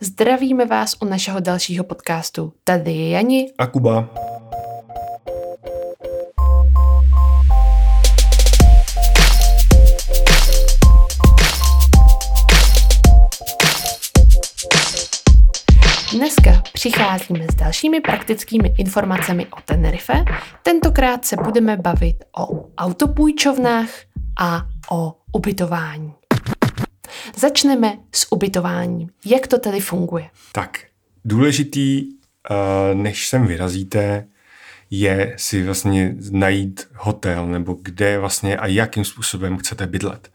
Zdravíme vás u našeho dalšího podcastu. Tady je Jani a Kuba. Dneska přicházíme s dalšími praktickými informacemi o Tenerife. Tentokrát se budeme bavit o autopůjčovnách a o ubytování. Začneme s ubytováním. Jak to tady funguje? Tak, důležitý, eh, než sem vyrazíte, je si vlastně najít hotel nebo kde vlastně a jakým způsobem chcete bydlet.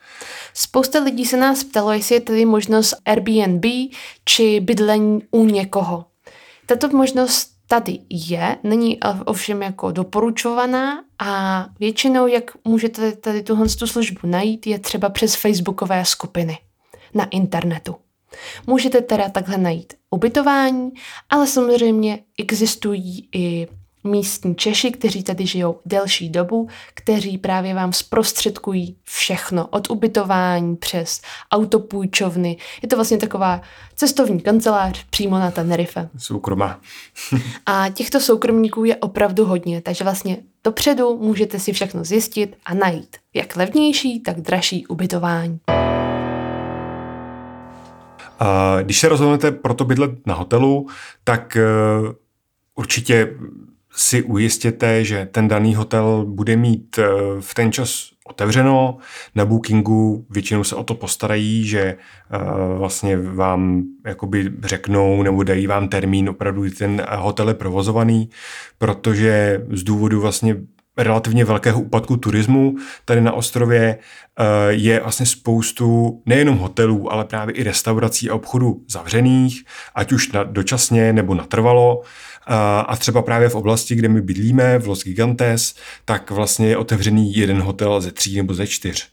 Spousta lidí se nás ptalo, jestli je tady možnost Airbnb či bydlení u někoho. Tato možnost tady je, není ovšem jako doporučovaná a většinou, jak můžete tady tuhle tu službu najít, je třeba přes facebookové skupiny na internetu. Můžete teda takhle najít ubytování, ale samozřejmě existují i místní Češi, kteří tady žijou delší dobu, kteří právě vám zprostředkují všechno, od ubytování přes autopůjčovny. Je to vlastně taková cestovní kancelář přímo na Tenerife. Soukromá. a těchto soukromníků je opravdu hodně, takže vlastně dopředu můžete si všechno zjistit a najít jak levnější, tak dražší ubytování. Když se rozhodnete pro to bydlet na hotelu, tak uh, určitě si ujistěte, že ten daný hotel bude mít eh, v ten čas otevřeno. Na Bookingu většinou se o to postarají, že eh, vlastně vám jakoby řeknou nebo dají vám termín, opravdu ten hotel je provozovaný, protože z důvodu vlastně relativně velkého úpadku turismu tady na ostrově eh, je vlastně spoustu nejenom hotelů, ale právě i restaurací a obchodů zavřených, ať už na dočasně nebo natrvalo. A třeba právě v oblasti, kde my bydlíme, v Los Gigantes, tak vlastně je otevřený jeden hotel ze tří nebo ze čtyř.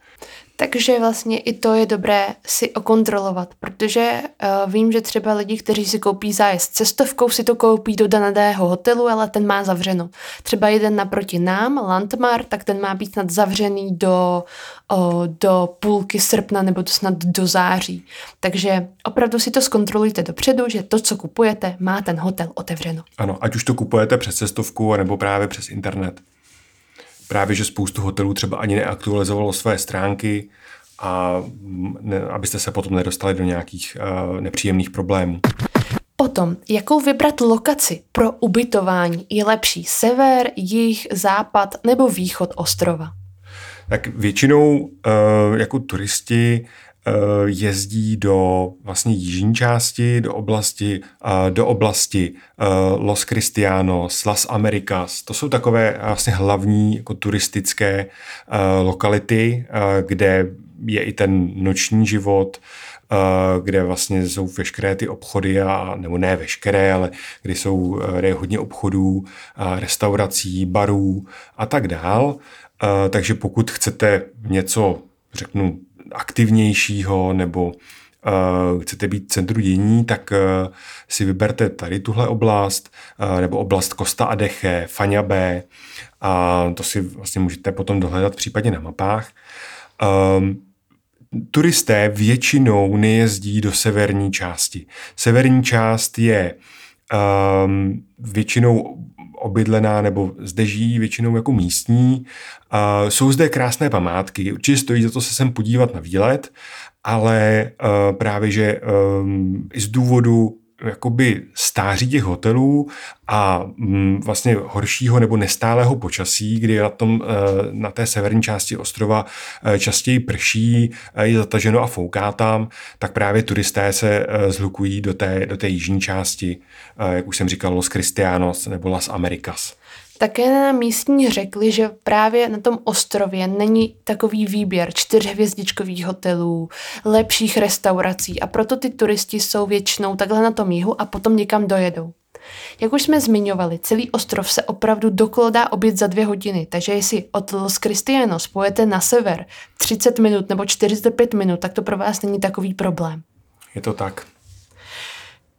Takže vlastně i to je dobré si okontrolovat, protože uh, vím, že třeba lidi, kteří si koupí zájezd cestovkou, si to koupí do daného hotelu, ale ten má zavřeno. Třeba jeden naproti nám, Landmar, tak ten má být snad zavřený do, uh, do půlky srpna nebo to snad do září. Takže opravdu si to zkontrolujte dopředu, že to, co kupujete, má ten hotel otevřeno. Ano, ať už to kupujete přes cestovku, nebo právě přes internet právě, že spoustu hotelů třeba ani neaktualizovalo své stránky a ne, abyste se potom nedostali do nějakých uh, nepříjemných problémů. Potom, jakou vybrat lokaci pro ubytování? Je lepší sever, jih, západ nebo východ ostrova? Tak většinou uh, jako turisti jezdí do vlastně jižní části, do oblasti, eh, do oblasti eh, Los Cristianos, Las Americas. To jsou takové vlastně hlavní jako turistické lokality, kde je i ten noční život, kde vlastně jsou veškeré ty obchody, a, nebo ne veškeré, ale kde jsou kde je hodně obchodů, restaurací, barů a tak dál. Takže pokud chcete něco, řeknu, aktivnějšího nebo uh, chcete být centru dění, tak uh, si vyberte tady tuhle oblast, uh, nebo oblast Costa Adeche, Faňabé, a to si vlastně můžete potom dohledat případně na mapách. Um, turisté většinou nejezdí do severní části. Severní část je um, většinou obydlená nebo zde žijí většinou jako místní. Uh, jsou zde krásné památky, určitě stojí za to se sem podívat na výlet, ale uh, právě, že um, i z důvodu jakoby stáří těch hotelů a mm, vlastně horšího nebo nestálého počasí, kdy na, tom, eh, na té severní části ostrova eh, častěji prší, eh, je zataženo a fouká tam, tak právě turisté se zhlukují do té, do té jižní části, jak už jsem říkal, Los Cristianos nebo Las Americas. Také na místní řekli, že právě na tom ostrově není takový výběr čtyřhvězdičkových hotelů, lepších restaurací a proto ty turisti jsou většinou takhle na tom jihu a potom někam dojedou. Jak už jsme zmiňovali, celý ostrov se opravdu dokolo dá obět za dvě hodiny, takže jestli od Los Cristianos pojete na sever 30 minut nebo 45 minut, tak to pro vás není takový problém. Je to tak.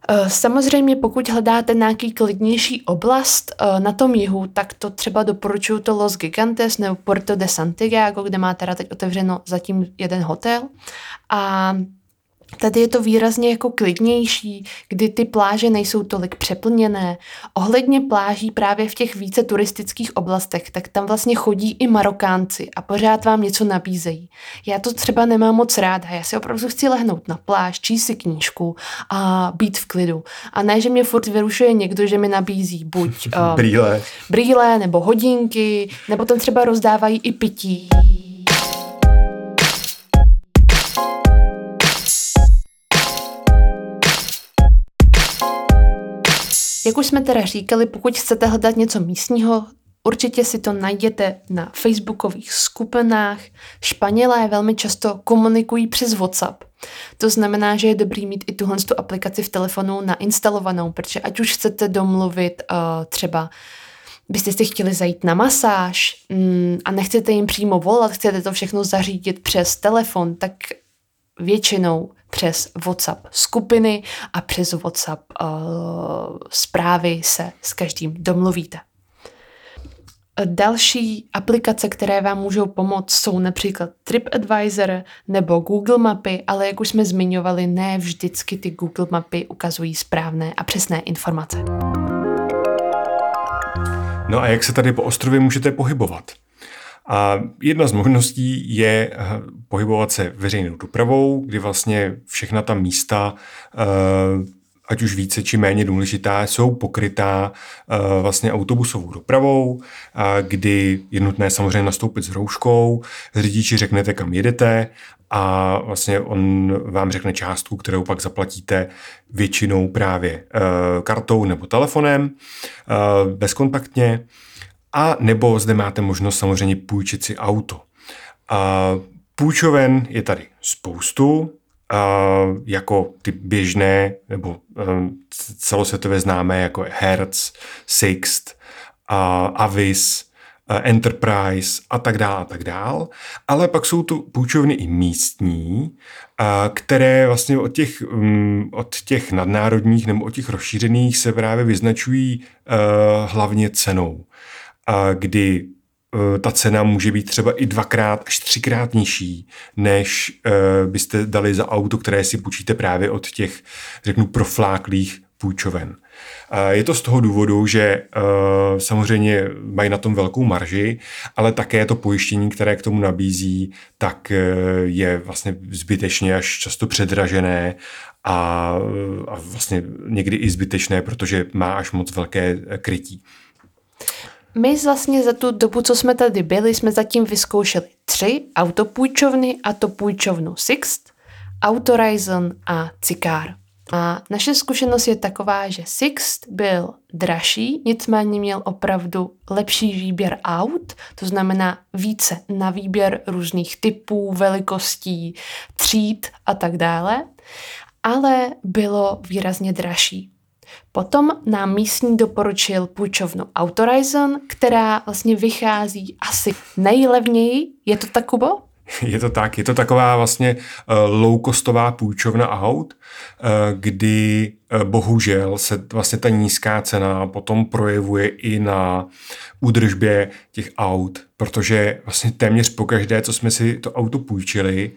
Eh, samozřejmě, pokud hledáte nějaký klidnější oblast eh, na tom jihu, tak to třeba doporučuju to Los Gigantes nebo Porto de Santiago, kde má teda teď otevřeno zatím jeden hotel. A Tady je to výrazně jako klidnější, kdy ty pláže nejsou tolik přeplněné. Ohledně pláží právě v těch více turistických oblastech, tak tam vlastně chodí i Marokánci a pořád vám něco nabízejí. Já to třeba nemám moc ráda, já si opravdu chci lehnout na pláž, číst si knížku a být v klidu. A ne, že mě furt vyrušuje někdo, že mi nabízí buď uh, brýle. brýle nebo hodinky, nebo tam třeba rozdávají i pití. Jak už jsme teda říkali, pokud chcete hledat něco místního, určitě si to najděte na facebookových skupinách. Španělé velmi často komunikují přes WhatsApp. To znamená, že je dobrý mít i tuhle tu aplikaci v telefonu nainstalovanou, protože ať už chcete domluvit uh, třeba byste si chtěli zajít na masáž mm, a nechcete jim přímo volat, chcete to všechno zařídit přes telefon, tak většinou přes WhatsApp skupiny a přes WhatsApp uh, zprávy se s každým domluvíte. Další aplikace, které vám můžou pomoct, jsou například TripAdvisor nebo Google Mapy, ale jak už jsme zmiňovali, ne vždycky ty Google Mapy ukazují správné a přesné informace. No a jak se tady po ostrově můžete pohybovat? A jedna z možností je eh, pohybovat se veřejnou dopravou, kdy vlastně všechna ta místa, eh, ať už více či méně důležitá, jsou pokrytá eh, vlastně autobusovou dopravou, kdy je nutné samozřejmě nastoupit s rouškou, řidiči řeknete, kam jedete a vlastně on vám řekne částku, kterou pak zaplatíte většinou právě kartou nebo telefonem bezkontaktně. A nebo zde máte možnost samozřejmě půjčit si auto. A půjčoven je tady spoustu, jako ty běžné nebo um, celosvětově známé jako Hertz, Sixt, Avis, Enterprise a tak dále a tak dále. Ale pak jsou tu půjčovny i místní, které vlastně od těch, um, od těch nadnárodních nebo od těch rozšířených se právě vyznačují uh, hlavně cenou kdy e, ta cena může být třeba i dvakrát až třikrát nižší, než e, byste dali za auto, které si půjčíte právě od těch, řeknu, profláklých půjčoven. Je to z toho důvodu, že e, samozřejmě mají na tom velkou marži, ale také to pojištění, které k tomu nabízí, tak je vlastně zbytečně až často předražené a, a vlastně někdy i zbytečné, protože má až moc velké krytí. My vlastně za tu dobu, co jsme tady byli, jsme zatím vyzkoušeli tři autopůjčovny, a to půjčovnu Sixt, Autorizon a Cikár. A naše zkušenost je taková, že Sixt byl dražší, nicméně měl opravdu lepší výběr aut, to znamená více na výběr různých typů, velikostí, tříd a tak dále, ale bylo výrazně dražší. Potom nám místní doporučil půjčovnu Autorizon, která vlastně vychází asi nejlevněji. Je to tak, Kubo? Je to tak, je to taková vlastně uh, low-costová půjčovna aut, uh, kdy uh, bohužel se vlastně ta nízká cena potom projevuje i na údržbě těch aut, protože vlastně téměř po každé, co jsme si to auto půjčili,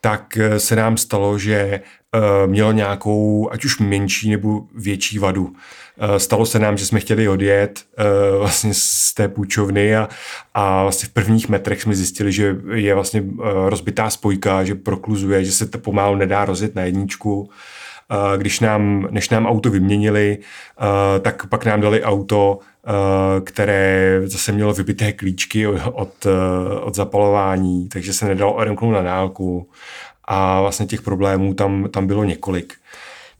tak se nám stalo, že Eh, mělo nějakou, ať už menší nebo větší vadu. Eh, stalo se nám, že jsme chtěli odjet eh, vlastně z té půjčovny a, a vlastně v prvních metrech jsme zjistili, že je vlastně rozbitá spojka, že prokluzuje, že se to pomalu nedá rozjet na jedničku. Když nám, než nám auto vyměnili, tak pak nám dali auto, které zase mělo vybité klíčky od, od zapalování, takže se nedalo odemknout na dálku a vlastně těch problémů tam, tam bylo několik.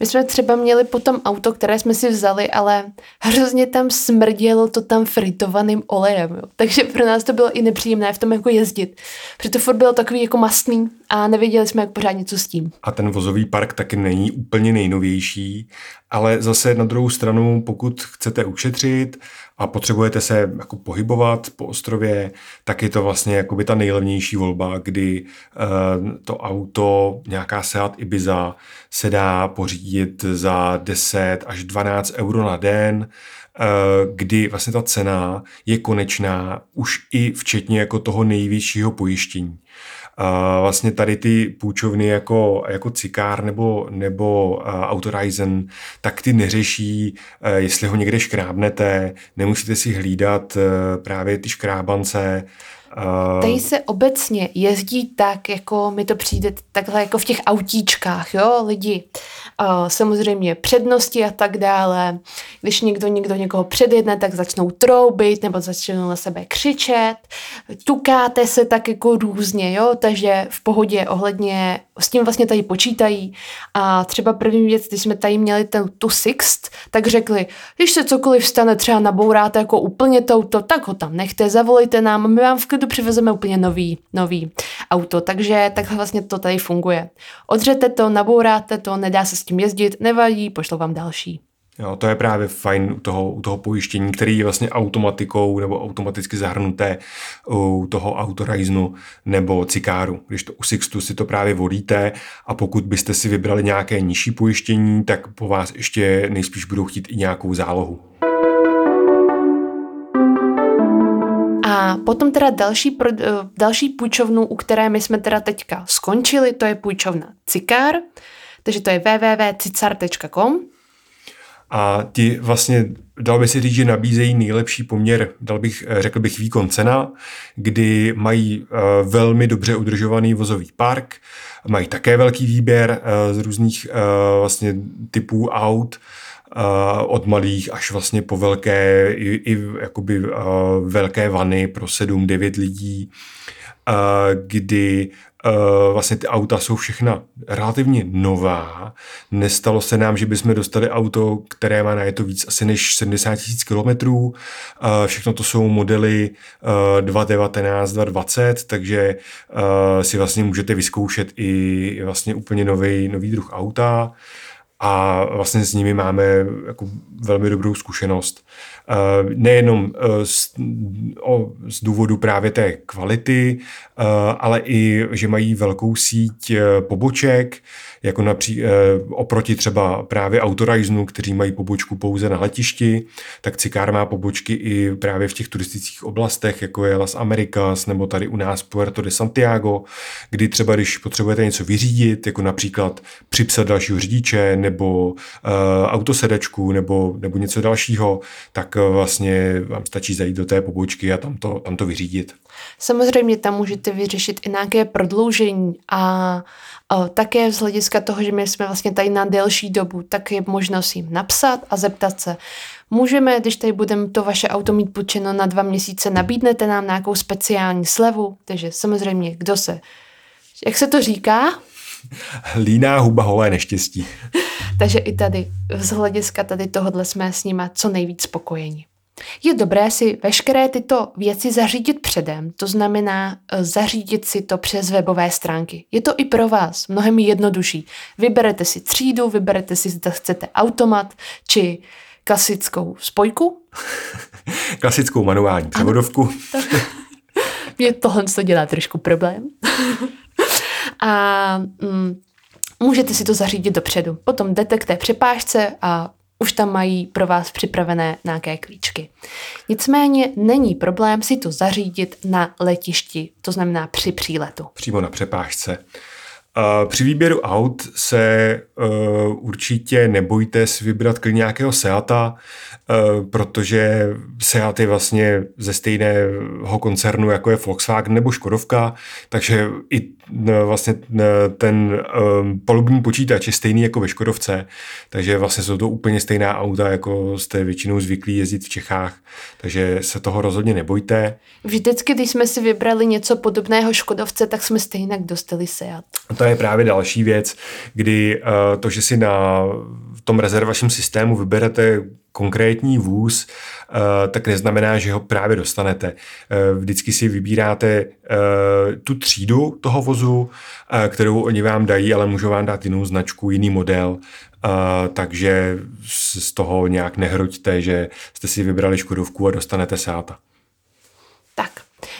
My jsme třeba měli potom auto, které jsme si vzali, ale hrozně tam smrdělo to tam fritovaným olejem. Jo. Takže pro nás to bylo i nepříjemné v tom jako jezdit. Protože to furt bylo takový jako mastný a nevěděli jsme, jak pořád něco s tím. A ten vozový park taky není úplně nejnovější, ale zase na druhou stranu, pokud chcete ušetřit a potřebujete se jako pohybovat po ostrově, tak je to vlastně jakoby ta nejlevnější volba, kdy uh, to auto, nějaká Seat Ibiza, se dá pořídit za 10 až 12 euro na den, eh, kdy vlastně ta cena je konečná už i včetně jako toho nejvyššího pojištění. A vlastně tady ty půjčovny jako, jako Cikár nebo, nebo Autorizen, tak ty neřeší, jestli ho někde škrábnete, nemusíte si hlídat právě ty škrábance, Tady se obecně jezdí tak, jako mi to přijde takhle jako v těch autíčkách, jo, lidi. Samozřejmě přednosti a tak dále. Když někdo, někdo někoho předjedne, tak začnou troubit nebo začnou na sebe křičet. Tukáte se tak jako různě, jo, takže v pohodě ohledně, s tím vlastně tady počítají. A třeba první věc, když jsme tady měli ten, tu Sixt, tak řekli, když se cokoliv stane, třeba nabouráte jako úplně touto, tak ho tam nechte, zavolejte nám, my vám v klidu přivezeme úplně nový, nový auto. Takže takhle vlastně to tady funguje. Odřete to, nabouráte to, nedá se s tím jezdit, nevadí, pošlou vám další. Jo, to je právě fajn u toho, u toho pojištění, který je vlastně automatikou nebo automaticky zahrnuté u toho autoriznu nebo cikáru. Když to u Sixtu si to právě volíte a pokud byste si vybrali nějaké nižší pojištění, tak po vás ještě nejspíš budou chtít i nějakou zálohu. A potom teda další, pro, eh, další půjčovnu, u které my jsme teda teďka skončili, to je půjčovna Cikár, takže to je www.cicar.com. A ti vlastně, dal by si říct, že nabízejí nejlepší poměr, dal bych, eh, řekl bych výkon cena, kdy mají uh, velmi dobře udržovaný vozový park, mají také velký výběr uh, z různých vlastně typů aut, od malých až vlastně po velké, i, i jakoby velké vany pro 7-9 lidí, kdy vlastně ty auta jsou všechna relativně nová. Nestalo se nám, že bychom dostali auto, které má na je to víc asi než 70 tisíc kilometrů. Všechno to jsou modely 2019, 2020, takže si vlastně můžete vyzkoušet i vlastně úplně nový, nový druh auta a vlastně s nimi máme jako velmi dobrou zkušenost. Eh, nejenom eh, z, o, z důvodu právě té kvality, eh, ale i, že mají velkou síť poboček, jako napří, oproti třeba právě Autorizenu, kteří mají pobočku pouze na letišti, tak Cikár má pobočky i právě v těch turistických oblastech, jako je Las Americas nebo tady u nás Puerto de Santiago, kdy třeba když potřebujete něco vyřídit, jako například připsat dalšího řidiče nebo uh, autosedačku nebo, nebo něco dalšího, tak vlastně vám stačí zajít do té pobočky a tam to, tam to vyřídit. Samozřejmě tam můžete vyřešit i nějaké prodloužení a a také z hlediska toho, že my jsme vlastně tady na delší dobu, tak je možnost jim napsat a zeptat se, můžeme, když tady budeme to vaše auto mít půjčeno na dva měsíce, nabídnete nám nějakou speciální slevu, takže samozřejmě, kdo se, jak se to říká? Líná huba holé neštěstí. Takže i tady z hlediska tady tohohle jsme s nima co nejvíc spokojeni. Je dobré si veškeré tyto věci zařídit předem, to znamená eh, zařídit si to přes webové stránky. Je to i pro vás mnohem jednodušší. Vyberete si třídu, vyberete si, zda chcete automat či klasickou spojku. Klasickou manuální převodovku. Mě tohle to dělá trošku problém. A mm, můžete si to zařídit dopředu. Potom jdete k té přepážce a už tam mají pro vás připravené nějaké klíčky. Nicméně není problém si to zařídit na letišti, to znamená při příletu. Přímo na přepážce. Při výběru aut se uh, určitě nebojte si vybrat klidně nějakého Seata, uh, protože Seat je vlastně ze stejného koncernu, jako je Volkswagen nebo Škodovka, takže i uh, vlastně ten polubní počítač je stejný jako ve Škodovce, takže vlastně jsou to úplně stejná auta, jako jste většinou zvyklí jezdit v Čechách, takže se toho rozhodně nebojte. Vždycky, když jsme si vybrali něco podobného Škodovce, tak jsme stejně dostali Seat. To je právě další věc, kdy uh, to, že si na tom rezervačním systému vyberete konkrétní vůz, uh, tak neznamená, že ho právě dostanete. Uh, vždycky si vybíráte tu třídu toho vozu, kterou oni vám dají, ale můžou vám dát jinou značku, jiný model, takže z toho nějak nehroďte, že jste si vybrali Škodovku a dostanete Seata. Tak,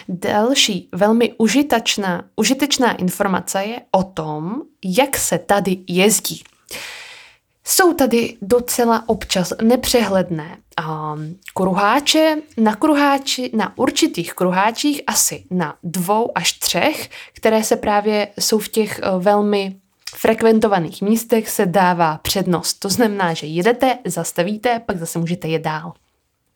Další velmi užitečná, užitečná informace je o tom, jak se tady jezdí. Jsou tady docela občas nepřehledné um, kruháče. Na kruháči, na určitých kruháčích asi na dvou až třech, které se právě jsou v těch uh, velmi frekventovaných místech se dává přednost. To znamená, že jedete, zastavíte, pak zase můžete jet dál.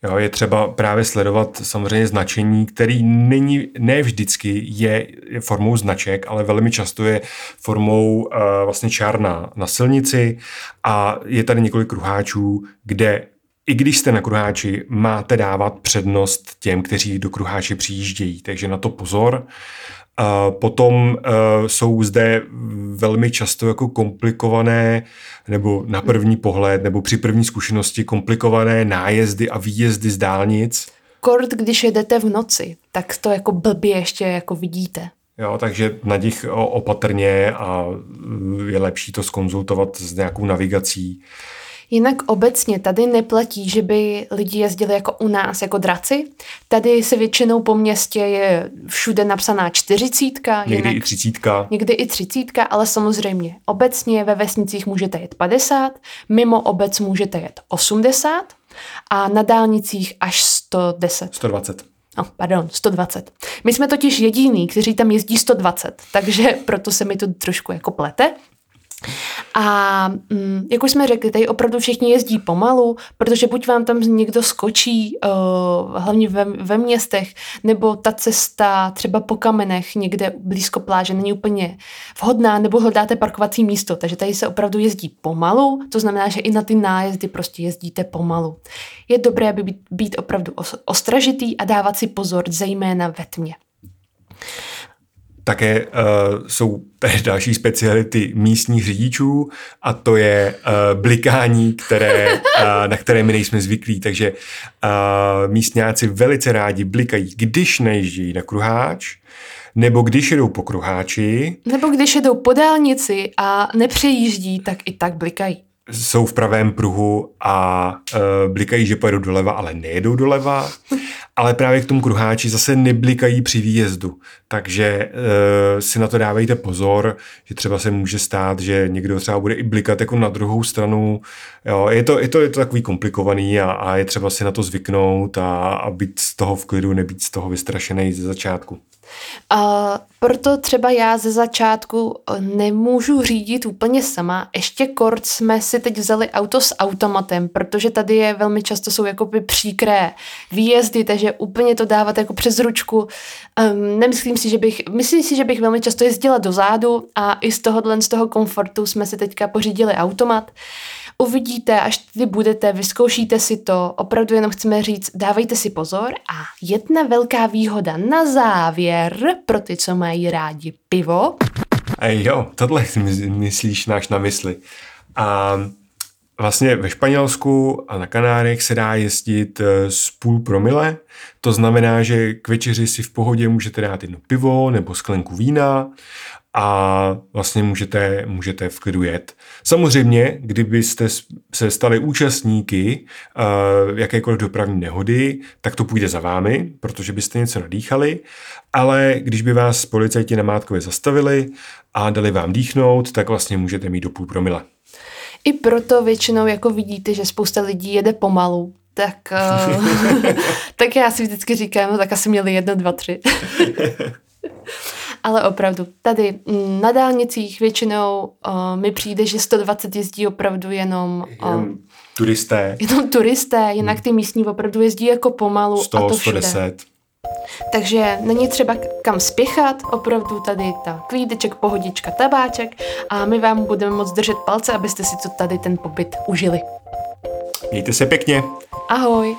Jo, je třeba právě sledovat samozřejmě značení, který není, ne vždycky je formou značek, ale velmi často je formou uh, vlastně čár na, na silnici a je tady několik kruháčů, kde i když jste na kruháči, máte dávat přednost těm, kteří do kruháče přijíždějí. Takže na to pozor. A potom uh, jsou zde velmi často jako komplikované, nebo na první pohled, nebo při první zkušenosti komplikované nájezdy a výjezdy z dálnic. Kort, když jedete v noci, tak to jako blbě ještě jako vidíte. Jo, takže na nich opatrně a je lepší to skonzultovat s nějakou navigací. Jinak obecně tady neplatí, že by lidi jezdili jako u nás, jako draci. Tady se většinou po městě je všude napsaná čtyřicítka. Někdy jinak, i třicítka. Někdy i třicítka, ale samozřejmě obecně ve vesnicích můžete jet 50, mimo obec můžete jet 80 a na dálnicích až 110. 120. No, pardon, 120. My jsme totiž jediní, kteří tam jezdí 120, takže proto se mi to trošku jako plete. A mm, jak už jsme řekli, tady opravdu všichni jezdí pomalu, protože buď vám tam někdo skočí, uh, hlavně ve, ve městech, nebo ta cesta třeba po kamenech někde blízko pláže není úplně vhodná, nebo hledáte parkovací místo, takže tady se opravdu jezdí pomalu, to znamená, že i na ty nájezdy prostě jezdíte pomalu. Je dobré, aby být, být opravdu ostražitý a dávat si pozor, zejména ve tmě. Také uh, jsou tady další speciality místních řidičů a to je uh, blikání, které, uh, na které my nejsme zvyklí. Takže uh, místňáci velice rádi blikají, když nejíždí na kruháč, nebo když jedou po kruháči. Nebo když jedou po dálnici a nepřejíždí, tak i tak blikají jsou v pravém pruhu a uh, blikají, že pojedou doleva, ale nejedou doleva. Ale právě k tomu kruháči zase neblikají při výjezdu. Takže uh, si na to dávejte pozor, že třeba se může stát, že někdo třeba bude i blikat jako na druhou stranu. Jo, je, to, je, to, je to takový komplikovaný a, a je třeba si na to zvyknout a, a být z toho v klidu, nebýt z toho vystrašený ze začátku. A proto třeba já ze začátku eh, nemůžu řídit úplně sama. Ještě kort jsme si teď vzali auto s automatem, protože tady je velmi často jsou jakoby příkré výjezdy, takže úplně to dávat jako přes ručku. Um, nemyslím si, že bych, myslím si, že bych velmi často jezdila dozadu a i z tohohle, z toho komfortu jsme si teďka pořídili automat. Uvidíte, až vy budete, vyzkoušíte si to, opravdu jenom chceme říct, dávejte si pozor a jedna velká výhoda na závěr pro ty, co mají rádi pivo. A jo, tohle myslíš náš na mysli. A vlastně ve Španělsku a na Kanárech se dá jezdit eh, z půl promile, to znamená, že k večeři si v pohodě můžete dát jedno pivo nebo sklenku vína a vlastně můžete, můžete v klidu jet. Samozřejmě, kdybyste se stali účastníky uh, jakékoliv dopravní nehody, tak to půjde za vámi, protože byste něco nadýchali, ale když by vás policajti na Mátkově zastavili a dali vám dýchnout, tak vlastně můžete mít do půl promile. I proto většinou jako vidíte, že spousta lidí jede pomalu, tak, uh, tak já si vždycky říkám, no tak asi měli jedno, dva, tři. Ale opravdu, tady mm, na dálnicích většinou uh, mi přijde, že 120 jezdí opravdu jenom... Uh, jenom turisté. Jenom turisté, jinak hmm. ty místní opravdu jezdí jako pomalu 100, a to všude. 110. Takže není třeba kam spěchat, opravdu tady ta klídeček, pohodička, tabáček a my vám budeme moc držet palce, abyste si to tady ten pobyt užili. Mějte se pěkně. Ahoj.